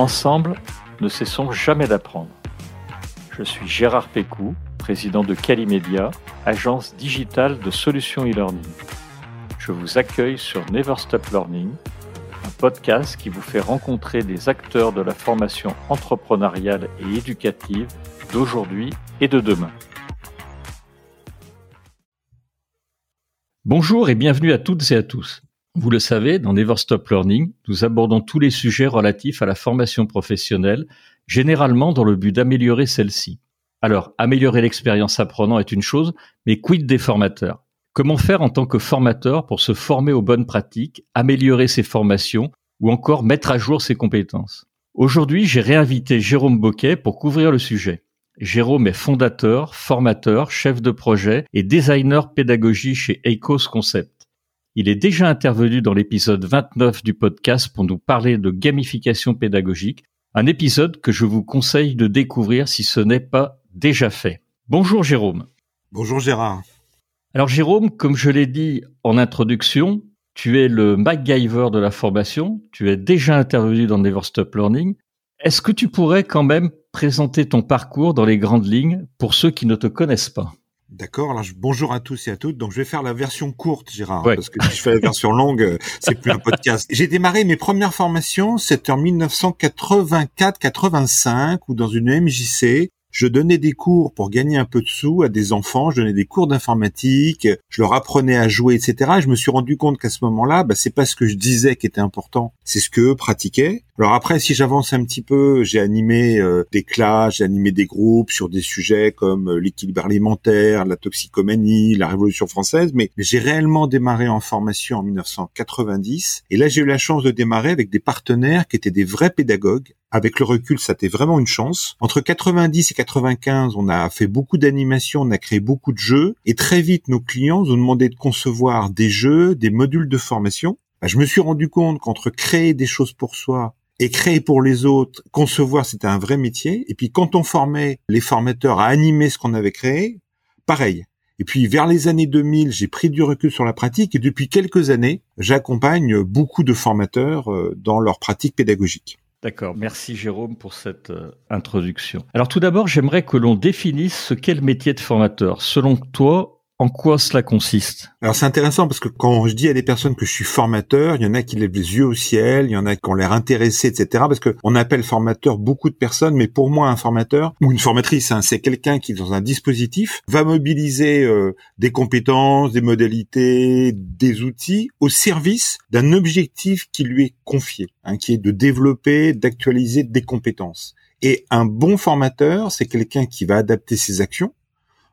Ensemble, ne cessons jamais d'apprendre. Je suis Gérard Pécou, président de Calimedia, agence digitale de solutions e-learning. Je vous accueille sur Never Stop Learning, un podcast qui vous fait rencontrer des acteurs de la formation entrepreneuriale et éducative d'aujourd'hui et de demain. Bonjour et bienvenue à toutes et à tous. Vous le savez, dans Never Stop Learning, nous abordons tous les sujets relatifs à la formation professionnelle, généralement dans le but d'améliorer celle-ci. Alors, améliorer l'expérience apprenant est une chose, mais quid des formateurs? Comment faire en tant que formateur pour se former aux bonnes pratiques, améliorer ses formations ou encore mettre à jour ses compétences? Aujourd'hui, j'ai réinvité Jérôme Boquet pour couvrir le sujet. Jérôme est fondateur, formateur, chef de projet et designer pédagogie chez Eicos Concept. Il est déjà intervenu dans l'épisode 29 du podcast pour nous parler de gamification pédagogique, un épisode que je vous conseille de découvrir si ce n'est pas déjà fait. Bonjour Jérôme. Bonjour Gérard. Alors Jérôme, comme je l'ai dit en introduction, tu es le MacGyver de la formation, tu es déjà intervenu dans Never Stop Learning. Est-ce que tu pourrais quand même présenter ton parcours dans les grandes lignes pour ceux qui ne te connaissent pas? D'accord. Alors bonjour à tous et à toutes. Donc je vais faire la version courte, Gérard, parce que si je fais la version longue, euh, c'est plus un podcast. J'ai démarré mes premières formations, c'était en 1984-85 ou dans une MJC je donnais des cours pour gagner un peu de sous à des enfants, je donnais des cours d'informatique, je leur apprenais à jouer, etc. Et je me suis rendu compte qu'à ce moment-là, bah, c'est pas ce que je disais qui était important, c'est ce que eux pratiquaient. Alors après, si j'avance un petit peu, j'ai animé euh, des classes, j'ai animé des groupes sur des sujets comme euh, l'équilibre alimentaire, la toxicomanie, la Révolution française, mais j'ai réellement démarré en formation en 1990. Et là, j'ai eu la chance de démarrer avec des partenaires qui étaient des vrais pédagogues avec le recul, ça été vraiment une chance. Entre 90 et 95, on a fait beaucoup d'animations, on a créé beaucoup de jeux, et très vite, nos clients nous ont demandé de concevoir des jeux, des modules de formation. Bah, je me suis rendu compte qu'entre créer des choses pour soi et créer pour les autres, concevoir, c'était un vrai métier. Et puis quand on formait les formateurs à animer ce qu'on avait créé, pareil. Et puis vers les années 2000, j'ai pris du recul sur la pratique et depuis quelques années, j'accompagne beaucoup de formateurs euh, dans leur pratique pédagogique. D'accord, merci Jérôme pour cette euh, introduction. Alors tout d'abord, j'aimerais que l'on définisse ce qu'est le métier de formateur. Selon toi, en quoi cela consiste? Alors c'est intéressant parce que quand je dis à des personnes que je suis formateur, il y en a qui lèvent les yeux au ciel, il y en a qui ont l'air intéressés, etc. Parce que on appelle formateur beaucoup de personnes, mais pour moi un formateur ou une formatrice, hein, c'est quelqu'un qui dans un dispositif va mobiliser euh, des compétences, des modalités, des outils au service d'un objectif qui lui est confié, hein, qui est de développer, d'actualiser des compétences. Et un bon formateur, c'est quelqu'un qui va adapter ses actions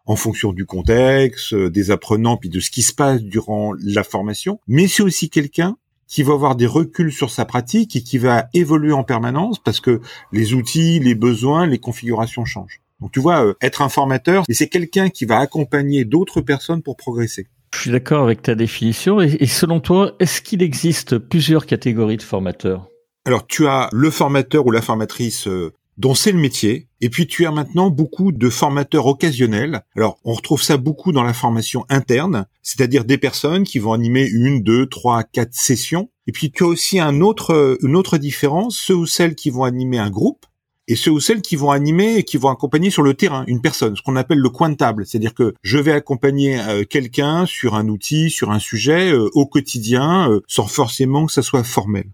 en fonction du contexte, euh, des apprenants, puis de ce qui se passe durant la formation. Mais c'est aussi quelqu'un qui va avoir des reculs sur sa pratique et qui va évoluer en permanence parce que les outils, les besoins, les configurations changent. Donc tu vois, euh, être un formateur, c'est quelqu'un qui va accompagner d'autres personnes pour progresser. Je suis d'accord avec ta définition. Et, selon toi, est-ce qu'il existe plusieurs catégories de formateurs? Alors tu as le formateur ou la formatrice euh, dont c'est le métier. Et puis tu as maintenant beaucoup de formateurs occasionnels. Alors on retrouve ça beaucoup dans la formation interne, c'est-à-dire des personnes qui vont animer une, deux, trois, quatre sessions. Et puis tu as aussi un autre, une autre différence, ceux ou celles qui vont animer un groupe et ceux ou celles qui vont animer et qui vont accompagner sur le terrain une personne, ce qu'on appelle le coin table, c'est-à-dire que je vais accompagner euh, quelqu'un sur un outil, sur un sujet euh, au quotidien, euh, sans forcément que ça soit formel.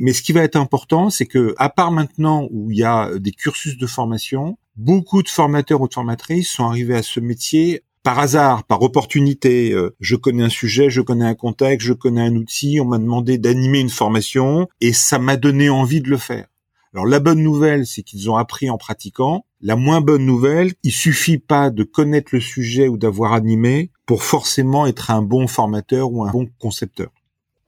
Mais ce qui va être important, c'est que, à part maintenant où il y a des cursus de formation, beaucoup de formateurs ou de formatrices sont arrivés à ce métier par hasard, par opportunité. Euh, je connais un sujet, je connais un contexte, je connais un outil, on m'a demandé d'animer une formation et ça m'a donné envie de le faire. Alors la bonne nouvelle, c'est qu'ils ont appris en pratiquant. La moins bonne nouvelle, il suffit pas de connaître le sujet ou d'avoir animé pour forcément être un bon formateur ou un bon concepteur.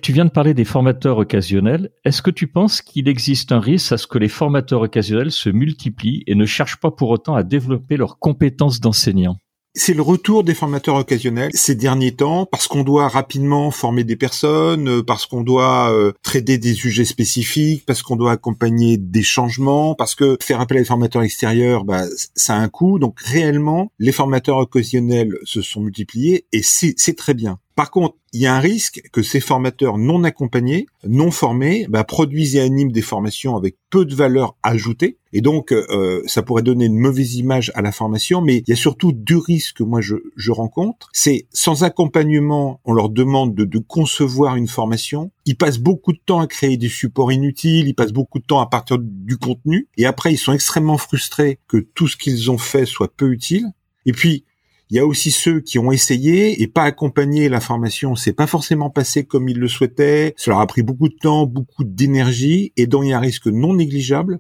Tu viens de parler des formateurs occasionnels. Est-ce que tu penses qu'il existe un risque à ce que les formateurs occasionnels se multiplient et ne cherchent pas pour autant à développer leurs compétences d'enseignants c'est le retour des formateurs occasionnels ces derniers temps parce qu'on doit rapidement former des personnes, euh, parce qu'on doit euh, traiter des sujets spécifiques, parce qu'on doit accompagner des changements, parce que faire appel à des formateurs extérieurs, bah, ça a un coût. Donc réellement, les formateurs occasionnels se sont multipliés et c'est très bien. Par contre, il y a un risque que ces formateurs non accompagnés, non formés, bah, produisent et animent des formations avec peu de valeur ajoutée. Et donc, euh, ça pourrait donner une mauvaise image à la formation. Mais il y a surtout deux risques que moi je, je rencontre. C'est sans accompagnement, on leur demande de, de, concevoir une formation. Ils passent beaucoup de temps à créer des supports inutiles. Ils passent beaucoup de temps à partir du contenu. Et après, ils sont extrêmement frustrés que tout ce qu'ils ont fait soit peu utile. Et puis, il y a aussi ceux qui ont essayé et pas accompagné la formation. C'est pas forcément passé comme ils le souhaitaient. Leur a pris beaucoup de temps, beaucoup d'énergie et dont il y a un risque non négligeable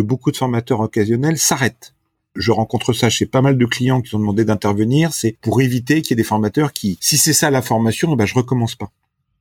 beaucoup de formateurs occasionnels s'arrêtent. Je rencontre ça chez pas mal de clients qui ont demandé d'intervenir. C'est pour éviter qu'il y ait des formateurs qui, si c'est ça la formation, ben je recommence pas.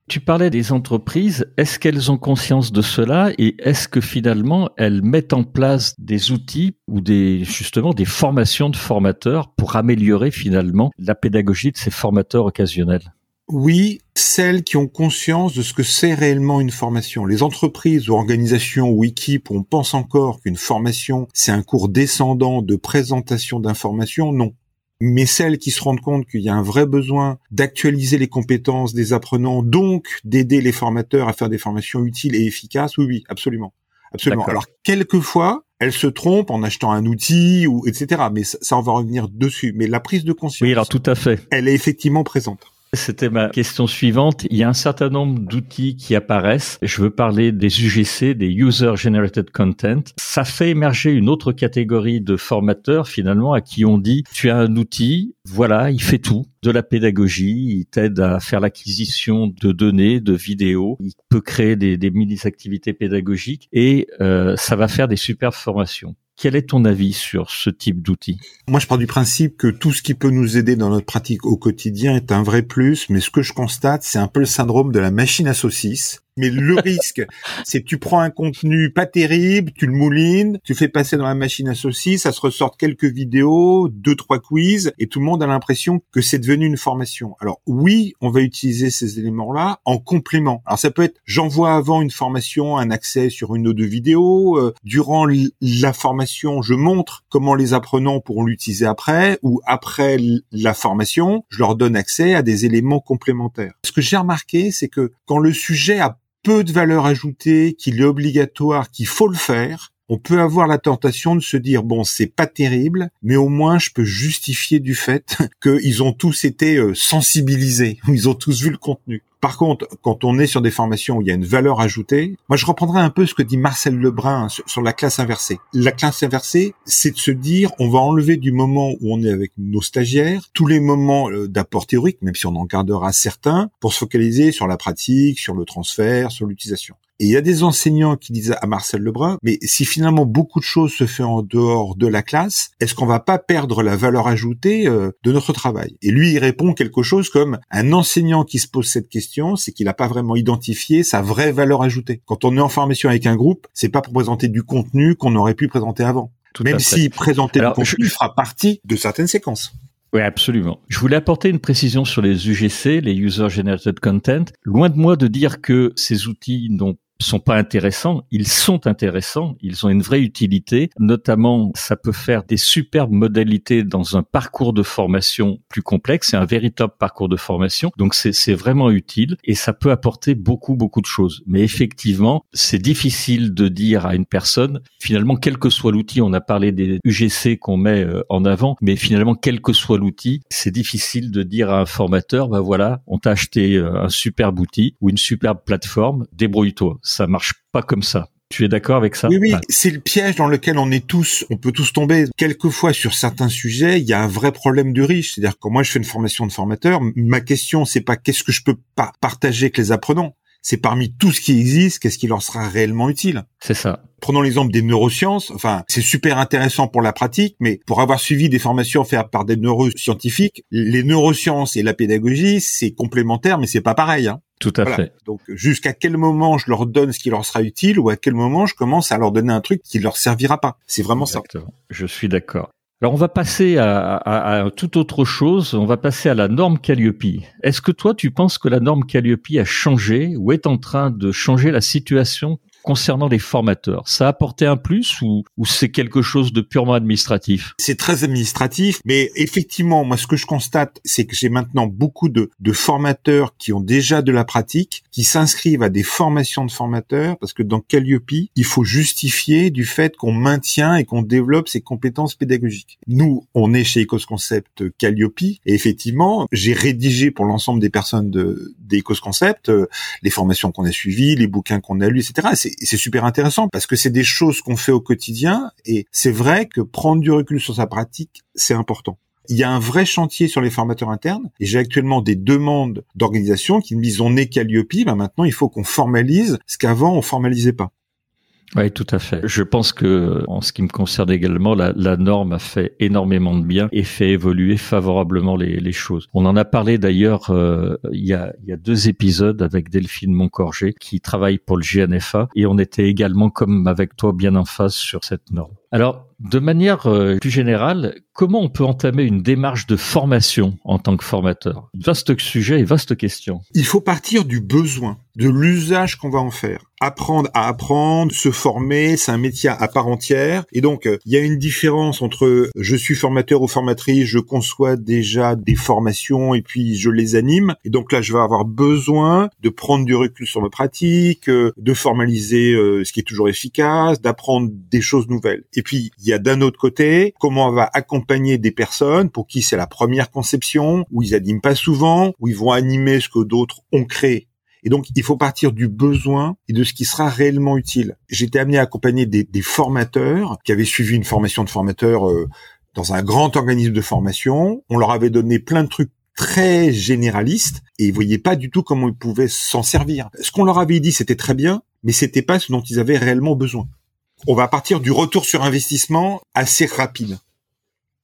Tu parlais des entreprises. Est-ce qu'elles ont conscience de cela et est-ce que finalement elles mettent en place des outils ou des justement des formations de formateurs pour améliorer finalement la pédagogie de ces formateurs occasionnels? Oui, celles qui ont conscience de ce que c'est réellement une formation. Les entreprises ou organisations ou équipes où on pense encore qu'une formation, c'est un cours descendant de présentation d'informations, non mais celles qui se rendent compte qu'il y a un vrai besoin d'actualiser les compétences des apprenants, donc d'aider les formateurs à faire des formations utiles et efficaces, oui, oui, absolument. Absolument. Alors, quelquefois, elles se trompent en achetant un outil ou etc. Mais ça, ça, on va revenir dessus. Mais la prise de conscience, oui, alors tout à fait, elle est effectivement présente. C'était ma question suivante. Il y a un certain nombre d'outils qui apparaissent. Je veux parler des UGC, des User Generated Content. Ça fait émerger une autre catégorie de formateurs finalement à qui on dit tu as un outil, voilà, il fait tout de la pédagogie, il t'aide à faire l'acquisition de données, de vidéos, il peut créer des, des mini-activités pédagogiques et euh, ça va faire des super formations. Quel est ton avis sur ce type d'outil Moi, je pars du principe que tout ce qui peut nous aider dans notre pratique au quotidien est un vrai plus, mais ce que je constate, c'est un peu le syndrome de la machine à saucisses. Mais le risque, c'est que tu prends un contenu pas terrible, tu le moulines, tu fais passer dans la machine à saucisses, ça se ressort quelques vidéos, deux, trois quiz, et tout le monde a l'impression que c'est devenu une formation. Alors oui, on va utiliser ces éléments-là en complément. Alors ça peut être, j'envoie avant une formation, un accès sur une ou deux vidéos, euh, durant la formation, je montre comment les apprenants pourront l'utiliser après, ou après la formation, je leur donne accès à des éléments complémentaires. Ce que j'ai remarqué, c'est que quand le sujet a peu de valeur ajoutée, qu'il est obligatoire, qu'il faut le faire, on peut avoir la tentation de se dire bon c'est pas terrible mais au moins je peux justifier du fait qu'ils ont tous été euh, sensibilisés ils ont tous vu le contenu par contre, quand on est sur des formations où il y a une valeur ajoutée, moi je reprendrai un peu ce que dit Marcel Lebrun sur, la classe inversée. La classe inversée, c'est de se dire on va enlever du moment où on est avec nos stagiaires tous les moments euh, d'apport théorique, même si on en gardera certains, pour se focaliser sur la pratique, sur le transfert, sur l'utilisation. Et il y a des enseignants qui disent à Marcel Lebrun, mais si finalement beaucoup de choses se fait en dehors de la classe, est-ce qu'on va pas perdre la valeur ajoutée euh, de notre travail? Et lui, il répond quelque chose comme un enseignant qui se pose cette question, c'est qu'il n'a pas vraiment identifié sa vraie valeur ajoutée. Quand on est en formation avec un groupe, c'est pas pour présenter du contenu qu'on aurait pu présenter avant. Tout Même si présenter le contenu fera partie de certaines séquences. Oui, absolument. Je voulais apporter une précision sur les UGC, les User Generated Content. Loin de moi de dire que ces outils n'ont sont pas intéressants, ils sont intéressants, ils ont une vraie utilité, notamment ça peut faire des superbes modalités dans un parcours de formation plus complexe, c'est un véritable parcours de formation, donc c'est vraiment utile et ça peut apporter beaucoup beaucoup de choses. Mais effectivement, c'est difficile de dire à une personne, finalement quel que soit l'outil, on a parlé des UGC qu'on met euh, en avant, mais finalement quel que soit l'outil, c'est difficile de dire à un formateur, bah voilà, on t'a acheté euh, un superbe outil ou une superbe plateforme, débrouille-toi ça marche pas comme ça. Tu es d'accord avec ça Oui, oui, c'est le piège dans lequel on est tous, on peut tous tomber. Quelquefois, sur certains sujets, il y a un vrai problème de riche. C'est-à-dire que moi, je fais une formation de formateur, ma question, c'est pas qu'est-ce que je peux pas partager avec les apprenants. C'est parmi tout ce qui existe, qu'est-ce qui leur sera réellement utile. C'est ça. Prenons l'exemple des neurosciences. Enfin, c'est super intéressant pour la pratique, mais pour avoir suivi des formations faites par des neuroscientifiques, les neurosciences et la pédagogie, c'est complémentaire, mais c'est pas pareil. Hein. Tout à fait. Donc jusqu'à quel moment je leur donne ce qui leur sera utile ou à quel moment je commence à leur donner un truc qui leur servira pas? C'est vraiment Exactement. ça. Je suis d'accord. Alors on va passer à, à, toute autre chose, on va passer à la norme Calliope. Est-ce que toi tu penses que la norme Calliope a changé ou est en train de changer la situation concernant les formateurs, ça a apporté un plus ou, ou c'est quelque chose de purement administratif? C'est très administratif, mais effectivement, moi, ce que je constate, c'est que j'ai maintenant beaucoup de, de formateurs qui ont déjà de la pratique, qui s'inscrivent à des formations de formateurs, parce que dans Calliope, il faut justifier du fait qu'on maintient et qu'on développe ses compétences pédagogiques. Nous, on est chez Ecos Concept Calliope, et effectivement, j'ai rédigé pour l'ensemble des personnes de, d'Ecos Concept euh, les formations qu'on a suivies, les bouquins qu'on a lus, etc. c'est super intéressant parce que c'est des choses qu'on fait au quotidien et c'est vrai que prendre du recul sur sa pratique, c'est important. Il y a un vrai chantier sur les formateurs internes et j'ai actuellement des demandes d'organisations qui me disent on est Calliope, ben maintenant il faut qu'on formalise ce qu'avant on formalisait pas. Oui, tout à fait. Je pense que, en ce qui me concerne également, la, la norme a fait énormément de bien et fait évoluer favorablement les, les choses. On en a parlé d'ailleurs euh, il, y a, y a deux épisodes avec Delphine Moncorgé qui travaille pour le GNFA et on était également, comme avec toi, bien en face sur cette norme. Alors, de manière euh, plus générale, comment on peut entamer une démarche de formation en tant que formateur? Vaste sujet et vaste question. Il faut partir du besoin, de l'usage qu'on va en faire. Apprendre à apprendre, se former, c'est un métier à part entière. Et donc, euh, il y a une différence entre je suis formateur ou formatrice, je conçois déjà des formations et puis je les anime. Et donc là, je vais avoir besoin de prendre du recul sur ma pratique, euh, de formaliser ce qui est toujours efficace, d'apprendre des choses nouvelles. Et puis, il y a d'un autre côté comment on va accompagner des personnes pour qui c'est la première conception, où ils animent pas souvent, où ils vont animer ce que d'autres ont créé. Et donc, il faut partir du besoin et de ce qui sera réellement utile. J'étais amené à accompagner des, formateurs qui avaient suivi une formation de formateur euh, dans un grand organisme de formation. On leur avait donné plein de trucs très généralistes et ils voyaient pas du tout comment ils pouvaient s'en servir. Ce qu'on leur avait dit, c'était très bien, mais c'était pas ce dont ils avaient réellement besoin on va partir du retour sur investissement assez rapide.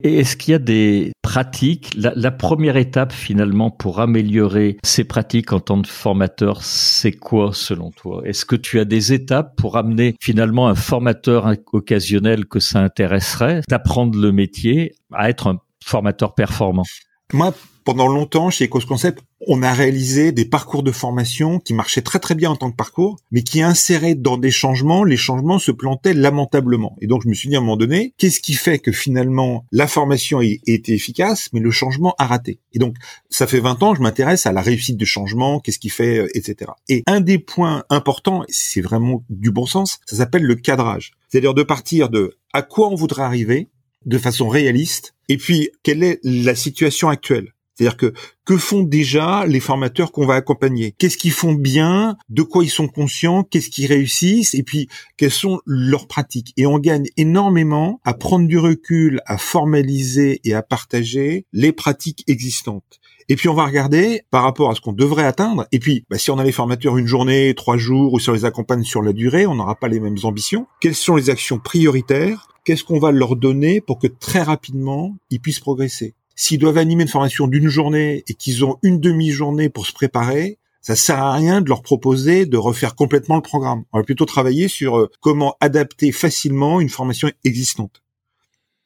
Et est-ce qu'il y a des pratiques la, première étape finalement pour améliorer ces pratiques en tant que formateur, c'est quoi selon toi? Est-ce que tu as des étapes pour amener finalement un formateur occasionnel que ça intéresserait d'apprendre le métier à être un formateur performant? Moi, pendant longtemps, chez EcosConcept, on a réalisé des parcours de formation qui marchaient très très bien en tant que parcours, mais qui inséraient dans des changements, les changements se plantaient lamentablement. Et donc je me suis dit à un moment donné, qu'est-ce qui fait que finalement la formation a été efficace, mais le changement a raté? Et donc ça fait 20 ans, je m'intéresse à la réussite de changement, qu'est-ce qui fait, euh, etc. Et un des points importants, c'est vraiment du bon sens, ça s'appelle le cadrage. C'est-à-dire de partir de à quoi on voudrait arriver de façon réaliste, et puis quelle est la situation actuelle? C'est-à-dire que que font déjà les formateurs qu'on va accompagner? Qu'est-ce qu'ils font bien? De quoi ils sont conscients? Qu'est-ce qu'ils réussissent? Et puis quelles sont leurs pratiques? Et on gagne énormément à prendre du recul, à formaliser et à partager les pratiques existantes. Et puis on va regarder par rapport à ce qu'on devrait atteindre. Et puis, bah, si on a les formateurs une journée, trois jours, ou si on les accompagne sur la durée, on n'aura pas les mêmes ambitions. Quelles sont les actions prioritaires? Qu'est-ce qu'on va leur donner pour que très rapidement ils puissent progresser? S'ils doivent animer une formation d'une journée et qu'ils ont une demi-journée pour se préparer, ça sert à rien de leur proposer de refaire complètement le programme. On va plutôt travailler sur euh, comment adapter facilement une formation existante.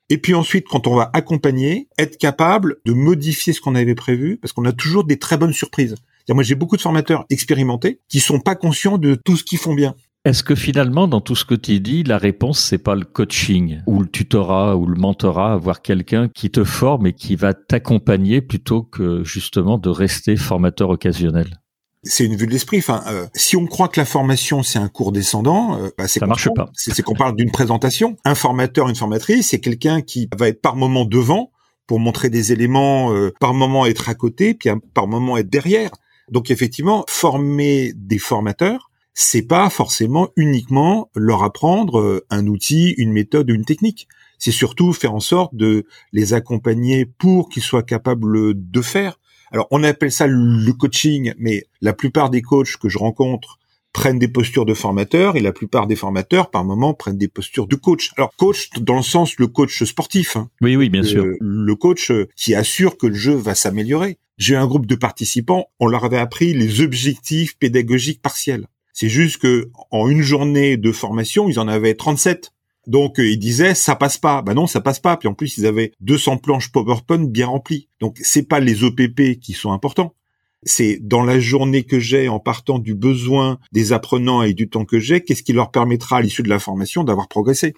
Et puis ensuite, quand on va accompagner, être capable de modifier ce qu'on avait prévu, parce qu'on a toujours des très bonnes surprises. Moi, j'ai beaucoup de formateurs expérimentés qui sont pas conscients de tout ce qu'ils font bien. Est-ce que finalement, dans tout ce que tu dis, la réponse, c'est pas le coaching ou le tutorat ou le mentorat, avoir quelqu'un qui te forme et qui va t'accompagner plutôt que justement de rester formateur occasionnel? C'est une vue de l'esprit. Enfin, euh, si on croit que la formation c'est un cours descendant, euh, bah, c'est ça marche pas. C'est qu'on parle d'une présentation. Un formateur, une formatrice, c'est quelqu'un qui va être par moment devant pour montrer des éléments, euh, par moment être à côté, puis par moment être derrière. Donc effectivement, former des formateurs, c'est pas forcément uniquement leur apprendre euh, un outil, une méthode, une technique. C'est surtout faire en sorte de les accompagner pour qu'ils soient capables de faire. Alors on appelle ça le coaching, mais la plupart des coachs que je rencontre prennent des postures de formateurs et la plupart des formateurs par moment prennent des postures de coach. Alors coach dans le sens le coach sportif. Hein. Oui oui bien sûr. Le coach qui assure que le jeu va s'améliorer. J'ai un groupe de participants, on leur avait appris les objectifs pédagogiques partiels. C'est juste que en une journée de formation, ils en avaient 37. Donc euh, ils disaient ça passe pas. Bah non, ça passe pas. Puis en plus ils avaient 200 planches PowerPoint bien remplies. Donc c'est pas les OPP qui sont importants. C'est dans la journée que j'ai, en partant du besoin des apprenants et du temps que j'ai, qu'est-ce qui leur permettra à l'issue de la formation d'avoir progressé.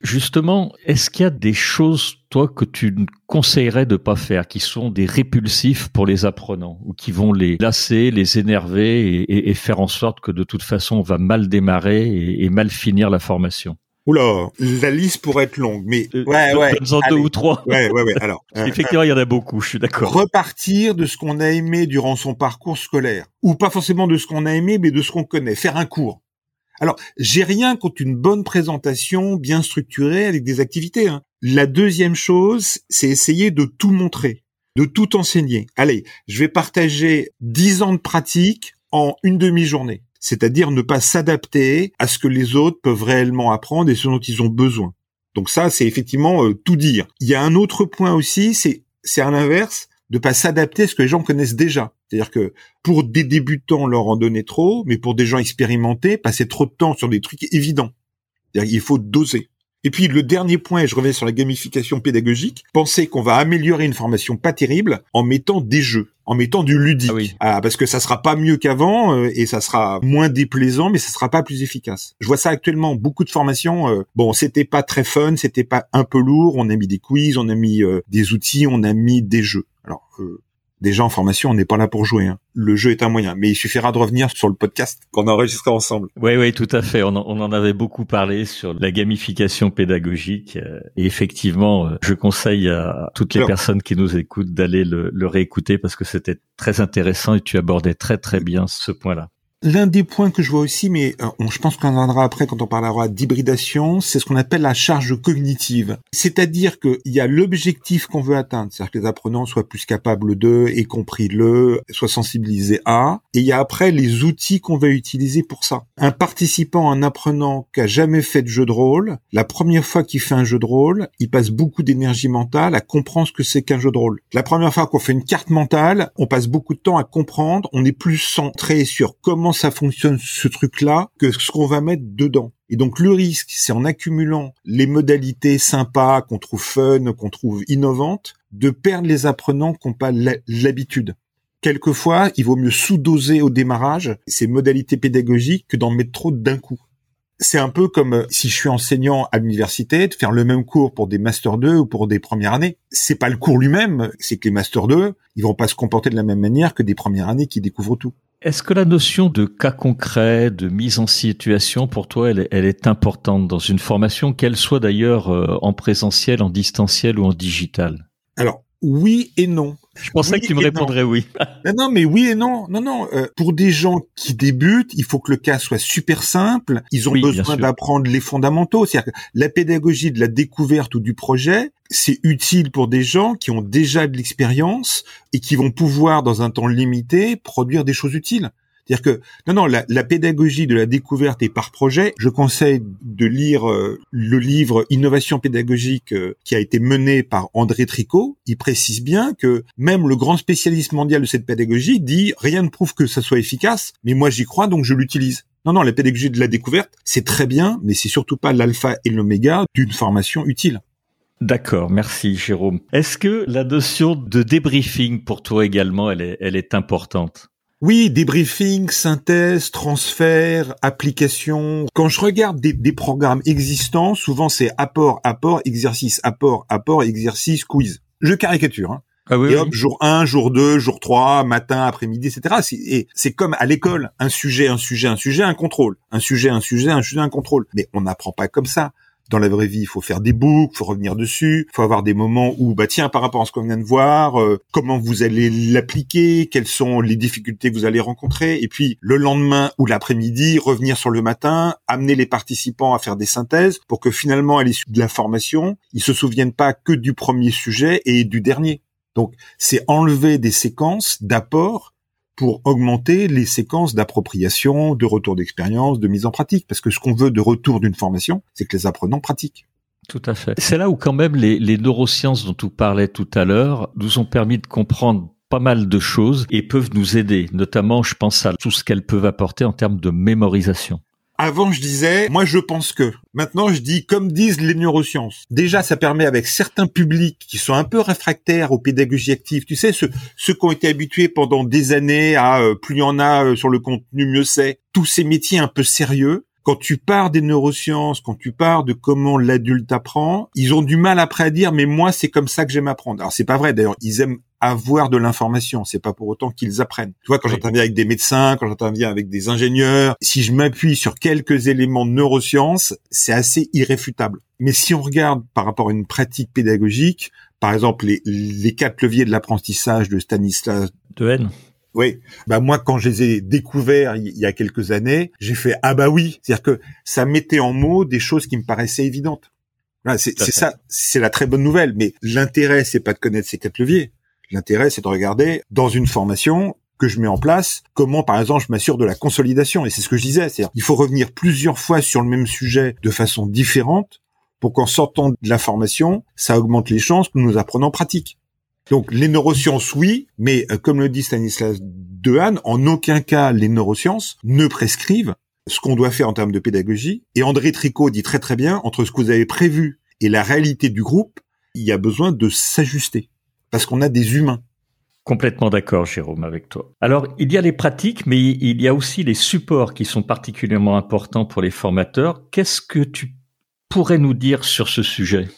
Justement, est-ce qu'il y a des choses, toi, que tu conseillerais de pas faire, qui sont des répulsifs pour les apprenants, ou qui vont les lasser, les énerver et, faire en sorte que de toute façon on va mal démarrer et, mal finir la formation? Oula, la liste pourrait être longue, mais euh, ouais, ouais. En deux ou trois. Ouais, ouais, ouais. Alors, effectivement, il y en a beaucoup. Je suis d'accord. Repartir de ce qu'on a aimé durant son parcours scolaire, ou pas forcément de ce qu'on a aimé, mais de ce qu'on connaît. Faire un cours. Alors, j'ai rien contre une bonne présentation bien structurée avec des activités. Hein. La deuxième chose, c'est essayer de tout montrer, de tout enseigner. Allez, je vais partager dix ans de pratique en une demi-journée. C'est-à-dire ne pas s'adapter à ce que les autres peuvent réellement apprendre et ce dont ils ont besoin. Donc ça, c'est effectivement euh, tout dire. Il y a un autre point aussi, c'est c'est à l'inverse, de pas s'adapter à ce que les gens connaissent déjà. C'est-à-dire que pour des débutants, leur en donner trop, mais pour des gens expérimentés, passer trop de temps sur des trucs évidents. Il faut doser. Et puis le dernier point, et je reviens sur la gamification pédagogique, penser qu'on va améliorer une formation pas terrible en mettant des jeux, en mettant du ludique. Ah ah, parce que ça sera pas mieux qu'avant euh, et ça sera moins déplaisant, mais ça sera pas plus efficace. Je vois ça actuellement, beaucoup de formations. Euh, bon, c'était pas très fun, c'était pas un peu lourd. On a mis des quiz, on a mis euh, des outils, on a mis des jeux. Alors, déjà en formation, on n'est pas là pour jouer. Hein. Le jeu est un moyen, mais il suffira de revenir sur le podcast qu'on a enregistré ensemble. Oui, oui, tout à fait. On en, avait beaucoup parlé sur la gamification pédagogique. Euh, et effectivement, euh, je conseille à toutes les personnes qui nous écoutent d'aller le, le réécouter parce que c'était très intéressant et tu abordais très très bien ce point-là. L'un des points que je vois aussi, mais euh, je pense qu'on en reviendra après quand on parlera d'hybridation, c'est ce qu'on appelle la charge cognitive. C'est-à-dire qu'il y a l'objectif qu'on veut atteindre, c'est-à-dire que les apprenants soient plus capables de, et compris le, soient sensibilisés à, et il y a après les outils qu'on va utiliser pour ça. Un participant, un apprenant qui a jamais fait de jeu de rôle, la première fois qu'il fait un jeu de rôle, il passe beaucoup d'énergie mentale à comprendre ce que c'est qu'un jeu de rôle. La première fois qu'on fait une carte mentale, on passe beaucoup de temps à comprendre, on est plus centré sur comment ça fonctionne ce truc-là que ce qu'on va mettre dedans. Et donc le risque, c'est en accumulant les modalités sympas qu'on trouve fun, qu'on trouve innovantes, de perdre les apprenants qui n'ont pas l'habitude. Quelquefois, il vaut mieux sous-doser au démarrage ces modalités pédagogiques que d'en mettre trop d'un coup. C'est un peu comme euh, si je suis enseignant à l'université, de faire le même cours pour des Master 2 ou pour des premières années. C'est pas le cours lui-même, c'est que les Master 2, ils vont pas se comporter de la même manière que des premières années qui découvrent tout. Est-ce que la notion de cas concret, de mise en situation, pour toi, elle, est importante dans une formation, qu'elle soit d'ailleurs euh, en présentiel, en distanciel ou en digital? Alors, oui et non. Je pensais que tu me répondrais oui. non, non, mais oui et non. Non, non. Euh, pour des gens qui débutent, il faut que le cas soit super simple. Ils ont besoin d'apprendre les fondamentaux. C'est-à-dire que la pédagogie de la découverte ou du projet, c'est utile pour des gens qui ont déjà de l'expérience et qui vont pouvoir, dans un temps limité, produire des choses utiles. C'est-à-dire que non, non, la, pédagogie de la découverte est par projet. Je conseille de lire euh, le livre Innovation pédagogique euh, qui a été mené par André Tricot. Il précise bien que même le grand spécialiste mondial de cette pédagogie dit rien ne prouve que ça soit efficace, mais moi j'y crois donc je l'utilise. Non, non, la pédagogie de la découverte, c'est très bien, mais c'est surtout pas l'alpha et l'oméga d'une formation utile. D'accord, merci Jérôme. Est-ce que la notion de débriefing pour toi également, elle est, elle est importante? Oui, débriefing, synthèse, transfert, application. Quand je regarde des, programmes existants, souvent c'est apport, apport, exercice, apport, apport, exercice, quiz. Je caricature. Hein. Ah oui, et hop, jour 1, jour 2, jour 3, matin, après-midi, etc. Et c'est comme à l'école, un sujet, un sujet, un sujet, un contrôle. Un sujet, un sujet, un sujet, un contrôle. Mais on n'apprend pas comme ça dans la vraie vie, il faut faire des boucles, faut revenir dessus, faut avoir des moments où, bah tiens, par rapport à ce qu'on vient de voir, euh, comment vous allez l'appliquer, quelles sont les difficultés que vous allez rencontrer, et puis le lendemain ou l'après-midi, revenir sur le matin, amener les participants à faire des synthèses pour que finalement, à l'issue de la formation, ils se souviennent pas que du premier sujet et du dernier. Donc, c'est enlever des séquences d'apports pour augmenter les séquences d'appropriation, de retour d'expérience, de mise en pratique. Parce que ce qu'on veut de retour d'une formation, c'est que les apprenants pratiquent. Tout à fait. C'est là où quand même les, neurosciences dont tu parlais tout à l'heure nous ont permis de comprendre pas mal de choses et peuvent nous aider. Notamment, je pense à tout ce qu'elles peuvent apporter en termes de mémorisation. Avant, je disais, moi, je pense que. Maintenant, je dis, comme disent les neurosciences. Déjà, ça permet avec certains publics qui sont un peu réfractaires aux pédagogies actives, tu sais, ceux, ceux qui ont été habitués pendant des années à euh, plus il y en a euh, sur le contenu, mieux c'est. Tous ces métiers un peu sérieux, quand tu pars des neurosciences, quand tu pars de comment l'adulte apprend, ils ont du mal après à dire mais moi c'est comme ça que j'aime apprendre. Alors c'est pas vrai d'ailleurs, ils aiment avoir de l'information, c'est pas pour autant qu'ils apprennent. Tu vois quand j'interviens avec des médecins, quand j'interviens avec des ingénieurs, si je m'appuie sur quelques éléments de neurosciences, c'est assez irréfutable. Mais si on regarde par rapport à une pratique pédagogique, par exemple les, les quatre leviers de l'apprentissage de Stanislas de Haine oui, bah moi quand je les ai découverts il y a quelques années, j'ai fait ah bah oui, c'est-à-dire que ça mettait en mots des choses qui me paraissaient évidentes. c'est ça, c'est la très bonne nouvelle. Mais l'intérêt, c'est pas de connaître ces quatre leviers. L'intérêt, c'est de regarder dans une formation que je mets en place, comment par exemple je m'assure de la consolidation. Et c'est ce que je disais, c'est-à-dire il faut revenir plusieurs fois sur le même sujet de façon différente pour qu'en sortant de la formation, ça augmente les chances que nous apprenons en pratique. Donc les neurosciences, oui, mais euh, comme le dit Stanislas Dehaene, en aucun cas les neurosciences ne prescrivent ce qu'on doit faire en termes de pédagogie. Et André Tricot dit très très bien, entre ce que vous avez prévu et la réalité du groupe, il y a besoin de s'ajuster. Parce qu'on a des humains. Complètement d'accord, Jérôme, avec toi. Alors, il y a les pratiques, mais il y a aussi les supports qui sont particulièrement importants pour les formateurs. Qu'est-ce que tu pourrais nous dire sur ce sujet?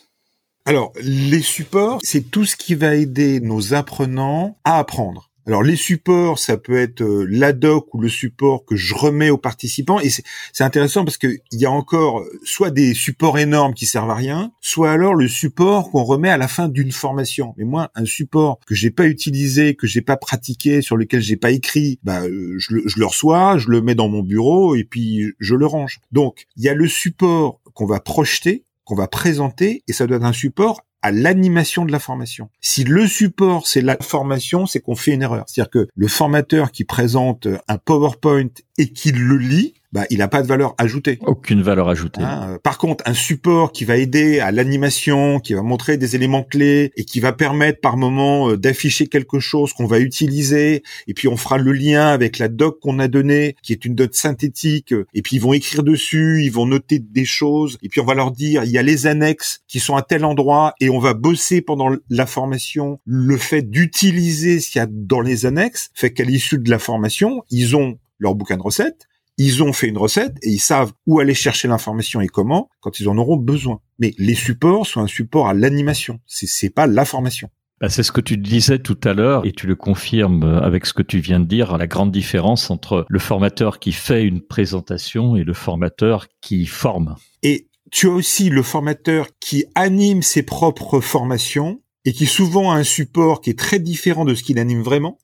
Alors, les supports, c'est tout ce qui va aider nos apprenants à apprendre. Alors les supports, ça peut être euh, l'ADOC ou le support que je remets aux participants. Et c'est intéressant parce qu'il y a encore soit des supports énormes qui servent à rien, soit alors le support qu'on remet à la fin d'une formation. Mais moi, un support que j'ai pas utilisé, que j'ai pas pratiqué, sur lequel j'ai pas écrit, bah, euh, je le reçois, je le mets dans mon bureau et puis je le range. Donc il y a le support qu'on va projeter qu'on va présenter et ça doit être un support à l'animation de la formation. Si le support c'est la formation, c'est qu'on fait une erreur. C'est-à-dire que le formateur qui présente un PowerPoint et qui le lit, bah, il n'a pas de valeur ajoutée. Aucune valeur ajoutée. Hein, euh, par contre, un support qui va aider à l'animation, qui va montrer des éléments clés et qui va permettre par moment euh, d'afficher quelque chose qu'on va utiliser, et puis on fera le lien avec la doc qu'on a donnée, qui est une doc synthétique, et puis ils vont écrire dessus, ils vont noter des choses, et puis on va leur dire, il y a les annexes qui sont à tel endroit, et on va bosser pendant la formation le fait d'utiliser ce qu'il y a dans les annexes, fait qu'à l'issue de la formation, ils ont leur bouquin de recettes, ils ont fait une recette et ils savent où aller chercher l'information et comment quand ils en auront besoin. Mais les supports sont un support à l'animation. C'est pas la formation. Bah, c'est ce que tu disais tout à l'heure et tu le confirmes avec ce que tu viens de dire, la grande différence entre le formateur qui fait une présentation et le formateur qui forme. Et tu as aussi le formateur qui anime ses propres formations et qui souvent a un support qui est très différent de ce qu'il anime vraiment.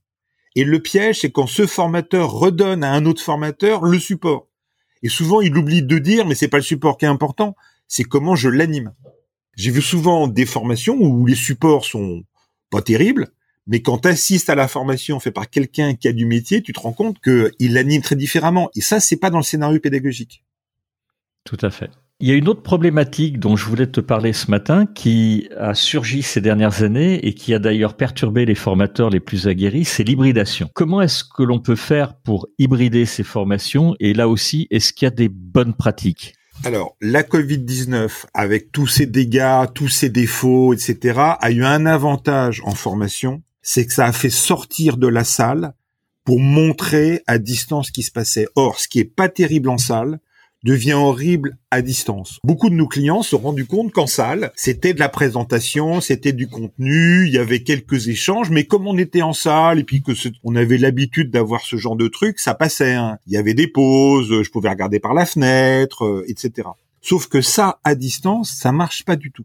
Et le piège, c'est quand ce formateur redonne à un autre formateur le support. Et souvent, il oublie de dire, mais c'est pas le support qui est important, c'est comment je l'anime. J'ai vu souvent des formations où les supports sont pas terribles, mais quand tu assistes à la formation fait par quelqu'un qui a du métier, tu te rends compte qu'il l'anime très différemment. Et ça, c'est pas dans le scénario pédagogique. Tout à fait. Il y a une autre problématique dont je voulais te parler ce matin qui a surgi ces dernières années et qui a d'ailleurs perturbé les formateurs les plus aguerris, c'est l'hybridation. Comment est-ce que l'on peut faire pour hybrider ces formations Et là aussi, est-ce qu'il y a des bonnes pratiques? Alors, la Covid-19, avec tous ses dégâts, tous ses défauts, etc., a eu un avantage en formation, c'est que ça a fait sortir de la salle pour montrer à distance ce qui se passait. Or, ce qui est pas terrible en salle, devient horrible à distance. Beaucoup de nos clients se sont rendus compte qu'en salle, c'était de la présentation, c'était du contenu, il y avait quelques échanges, mais comme on était en salle et puis que on avait l'habitude d'avoir ce genre de truc, ça passait. Hein. Il y avait des pauses, je pouvais regarder par la fenêtre, euh, etc. Sauf que ça, à distance, ça marche pas du tout.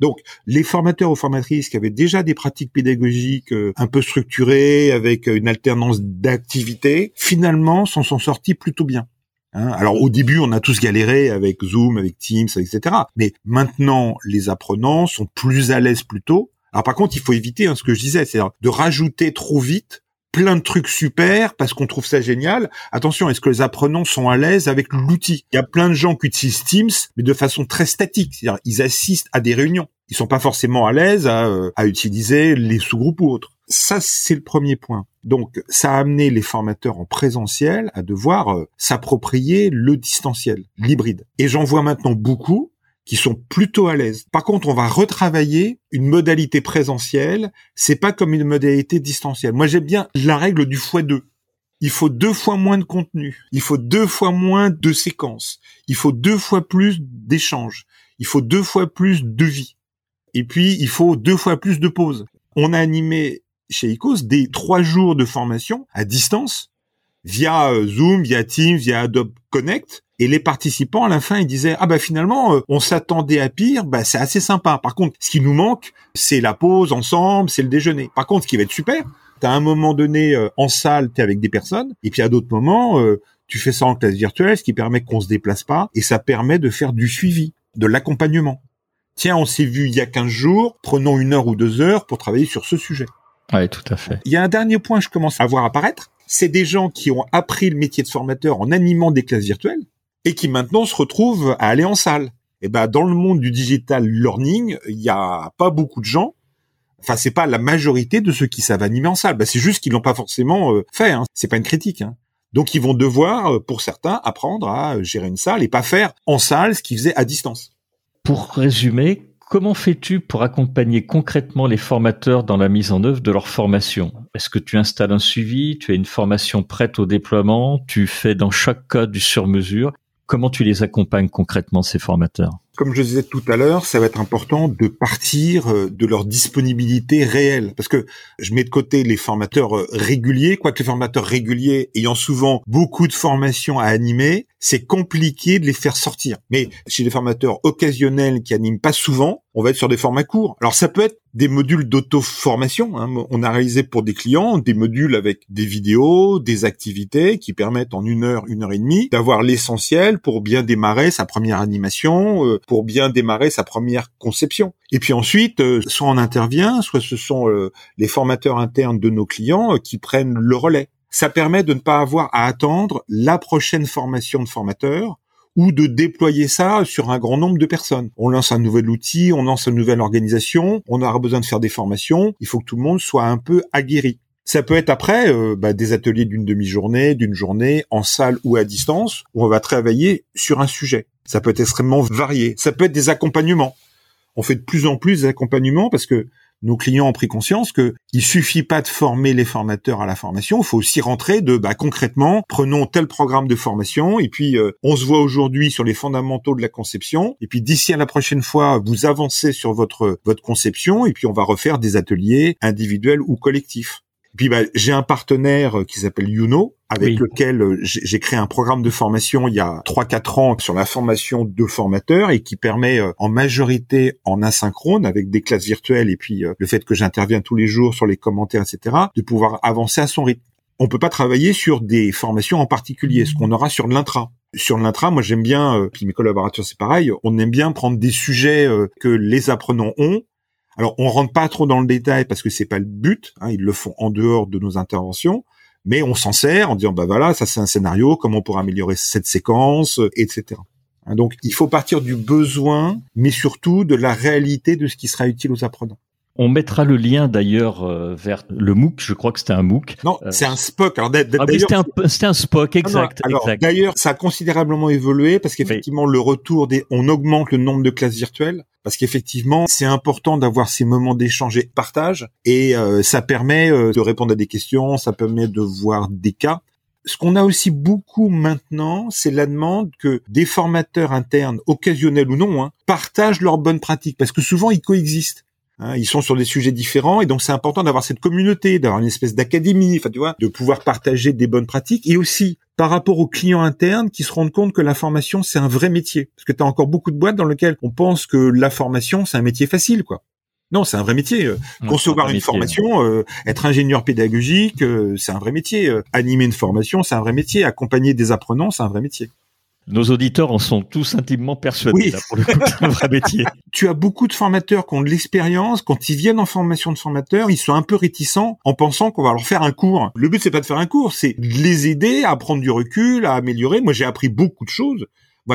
Donc, les formateurs ou formatrices qui avaient déjà des pratiques pédagogiques euh, un peu structurées, avec une alternance d'activités, finalement, s'en sont sortis plutôt bien. Hein. Alors au début, on a tous galéré avec Zoom, avec Teams, etc. Mais maintenant, les apprenants sont plus à l'aise plus tôt. Alors par contre, il faut éviter hein, ce que je disais, c'est-à-dire de rajouter trop vite plein de trucs super parce qu'on trouve ça génial. Attention, est-ce que les apprenants sont à l'aise avec l'outil? Il y a plein de gens qui utilisent Teams, mais de façon très statique. C'est-à-dire, ils assistent à des réunions. Ils sont pas forcément à l'aise à, euh, à utiliser les sous-groupes ou autres. Ça, c'est le premier point. Donc, ça a amené les formateurs en présentiel à devoir euh, s'approprier le distanciel, l'hybride. Et j'en vois maintenant beaucoup qui sont plutôt à l'aise. Par contre, on va retravailler une modalité présentielle. C'est pas comme une modalité distancielle. Moi, j'aime bien la règle du x2. Il faut deux fois moins de contenu. Il faut deux fois moins de séquences. Il faut deux fois plus d'échanges. Il faut deux fois plus de vie. Et puis, il faut deux fois plus de pauses. On a animé chez ICOS des trois jours de formation à distance via euh, Zoom, via Teams, via Adobe Connect. Et les participants, à la fin, ils disaient, ah bah finalement, euh, on s'attendait à pire, bah c'est assez sympa. Par contre, ce qui nous manque, c'est la pause ensemble, c'est le déjeuner. Par contre, ce qui va être super, t'as un moment donné euh, en salle, t'es avec des personnes, et puis à d'autres moments, tu fais ça en classe virtuelle, ce qui permet qu'on se déplace pas, et ça permet de faire du suivi, de l'accompagnement. Tiens, on s'est vu il y a 15 jours, prenons une heure ou deux heures pour travailler sur ce sujet. Oui, tout à fait. Il y a un dernier point que je commence à voir apparaître. C'est des gens qui ont appris le métier de formateur en animant des classes virtuelles et qui maintenant se retrouvent à aller en salle. Et eh ben, dans le monde du digital learning, il n'y a pas beaucoup de gens. Enfin, c'est pas la majorité de ceux qui savent animer en salle. Ben, c'est juste qu'ils l'ont pas forcément euh, fait. Hein. C'est pas une critique. Hein. Donc, ils vont devoir, euh, pour certains, apprendre à gérer une salle et pas faire en salle ce qu'ils faisaient à distance. Pour résumer, Comment fais-tu pour accompagner concrètement les formateurs dans la mise en œuvre de leur formation? Est-ce que tu installes un suivi? Tu as une formation prête au déploiement? Tu fais dans chaque cas du sur-mesure? Comment tu les accompagnes concrètement, ces formateurs? Comme je disais tout à l'heure, ça va être important de partir euh, de leur disponibilité réelle. Parce que je mets de côté les formateurs euh, réguliers, quoique les formateurs réguliers ayant souvent beaucoup de formations à animer, c'est compliqué de les faire sortir. Mais chez les formateurs occasionnels qui animent pas souvent, on va être sur des formats courts. Alors ça peut être des modules d'auto-formation. Hein. On a réalisé pour des clients des modules avec des vidéos, des activités qui permettent en une heure, une heure et demie d'avoir l'essentiel pour bien démarrer sa première animation, euh, pour bien démarrer sa première conception. Et puis ensuite, euh, soit on intervient, soit ce sont euh, les formateurs internes de nos clients qui prennent le relais. Ça permet de ne pas avoir à attendre la prochaine formation de formateur ou de déployer ça sur un grand nombre de personnes. On lance un nouvel outil, on lance une nouvelle organisation, on aura besoin de faire des formations, il faut que tout le monde soit un peu aguerri. Ça peut être après bah, des ateliers d'une demi-journée, d'une journée, en salle ou à distance, où on va travailler sur un sujet. Ça peut être extrêmement varié. Ça peut être des accompagnements. On fait de plus en plus d'accompagnements parce que nos clients ont pris conscience que il suffit pas de former les formateurs à la formation, il faut aussi rentrer de bah, concrètement, prenons tel programme de formation et puis euh, on se voit aujourd'hui sur les fondamentaux de la conception et puis d'ici à la prochaine fois, vous avancez sur votre votre conception et puis on va refaire des ateliers individuels ou collectifs. Puis bah, j'ai un partenaire euh, qui s'appelle Youno, avec lequel euh, j'ai créé un programme de formation il y a 3-4 ans sur la formation de formateurs et qui permet euh, en majorité en asynchrone avec des classes virtuelles et puis le fait que j'interviens tous les jours sur les commentaires, etc., de pouvoir avancer à son rythme. On peut pas travailler sur des formations en particulier, ce qu'on aura sur de l'intra. Sur l'intra, moi j'aime bien, puis mes collaborateurs c'est pareil, on aime bien prendre des sujets que les apprenants ont alors, on rentre pas trop dans le détail parce que c'est pas le but. Hein, ils le font en dehors de nos interventions, mais on s'en sert en disant bah voilà, ça c'est un scénario, comment on pourrait améliorer cette séquence, etc. Hein, donc, il faut partir du besoin, mais surtout de la réalité de ce qui sera utile aux apprenants. On mettra le lien d'ailleurs euh, vers le MOOC. Je crois que c'était un MOOC. Non, euh, c'est un SPOC. Alors, ah c'était un, un, SPOC, exact. D'ailleurs, ça a considérablement évolué parce qu'effectivement, le retour des, on augmente le nombre de classes virtuelles parce qu'effectivement, c'est important d'avoir ces moments d'échange et de partage et euh, ça permet de répondre à des questions, ça permet de voir des cas. Ce qu'on a aussi beaucoup maintenant, c'est la demande que des formateurs internes, occasionnels ou non, hein, partagent leurs bonnes pratiques parce que souvent ils coexistent. Hein, ils sont sur des sujets différents et donc c'est important d'avoir cette communauté, d'avoir une espèce d'académie, enfin tu vois, de pouvoir partager des bonnes pratiques et aussi par rapport aux clients internes qui se rendent compte que la formation c'est un vrai métier parce que tu as encore beaucoup de boîtes dans lesquelles on pense que la formation c'est un métier facile quoi. Non, c'est un vrai métier. Euh, concevoir une formation, euh, être ingénieur pédagogique, euh, c'est un vrai métier. animer une formation, c'est un vrai métier. Accompagner des apprenants, c'est un vrai métier. Nos auditeurs en sont tous intimement persuadés. Là, pour le coup, c'est un vrai métier. Tu as beaucoup de formateurs qui ont de l'expérience. Quand ils viennent en formation de formateurs, ils sont un peu réticents en pensant qu'on va leur faire un cours. Le but, c'est pas de faire un cours, c'est de les aider à prendre du recul, à améliorer. Moi, j'ai appris beaucoup de choses.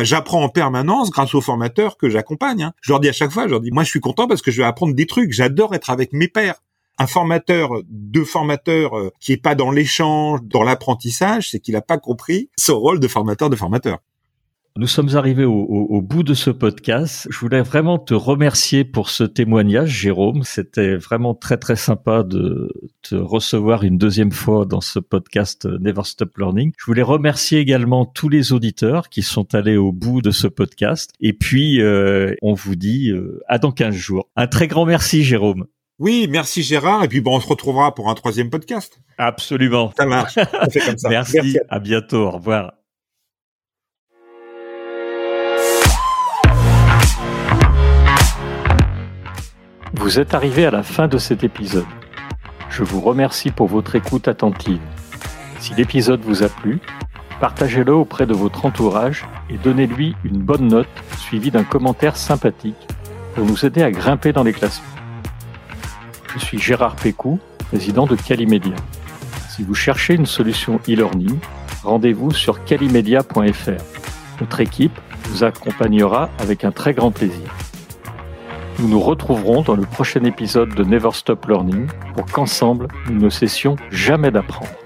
J'apprends en permanence grâce aux formateurs que j'accompagne. Hein. Je leur dis à chaque fois, je leur dis, moi, je suis content parce que je vais apprendre des trucs. J'adore être avec mes pairs. Un formateur de formateur euh, qui est pas dans l'échange, dans l'apprentissage, c'est qu'il n'a pas compris son rôle de formateur de formateur. Nous sommes arrivés au, bout de ce podcast. Je voulais vraiment te remercier pour ce témoignage, Jérôme. C'était vraiment très très sympa de te recevoir une deuxième fois dans ce podcast Never Stop Learning. Je voulais remercier également tous les auditeurs qui sont allés au bout de ce podcast. Et puis, euh, on vous dit euh, à dans 15 jours. Un très grand merci, Jérôme. Oui, merci Gérard. Et puis bon, on se retrouvera pour un troisième podcast. Absolument. Ça marche. On fait comme ça. merci. merci. À bientôt. Au revoir. Vous êtes arrivé à la fin de cet épisode. Je vous remercie pour votre écoute attentive. Si l'épisode vous a plu, partagez-le auprès de votre entourage et donnez-lui une bonne note suivie d'un commentaire sympathique pour nous aider à grimper dans les classements. Je suis Gérard Pécou, président de Calimedia. Si vous cherchez une solution e-learning, rendez-vous sur calimedia.fr. Notre équipe vous accompagnera avec un très grand plaisir. Nous nous retrouverons dans le prochain épisode de Never Stop Learning pour qu'ensemble, nous ne cessions jamais d'apprendre.